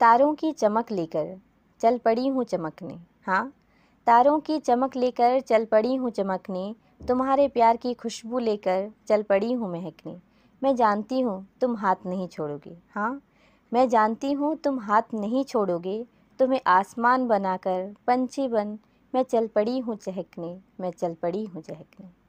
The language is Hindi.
तारों की चमक लेकर, चल पड़ी हूँ चमकने। हाँ तारों की चमक लेकर, चल पड़ी हूँ चमकने। तुम्हारे प्यार की खुशबू लेकर, चल पड़ी हूँ महकने। मैं जानती हूँ तुम हाथ नहीं छोड़ोगे। हाँ मैं जानती हूँ तुम हाथ नहीं छोड़ोगे। तुम्हें आसमान बनाकर, पंछी बन, मैं चल पड़ी हूँ चहकने। मैं चल पड़ी हूँ चहकने।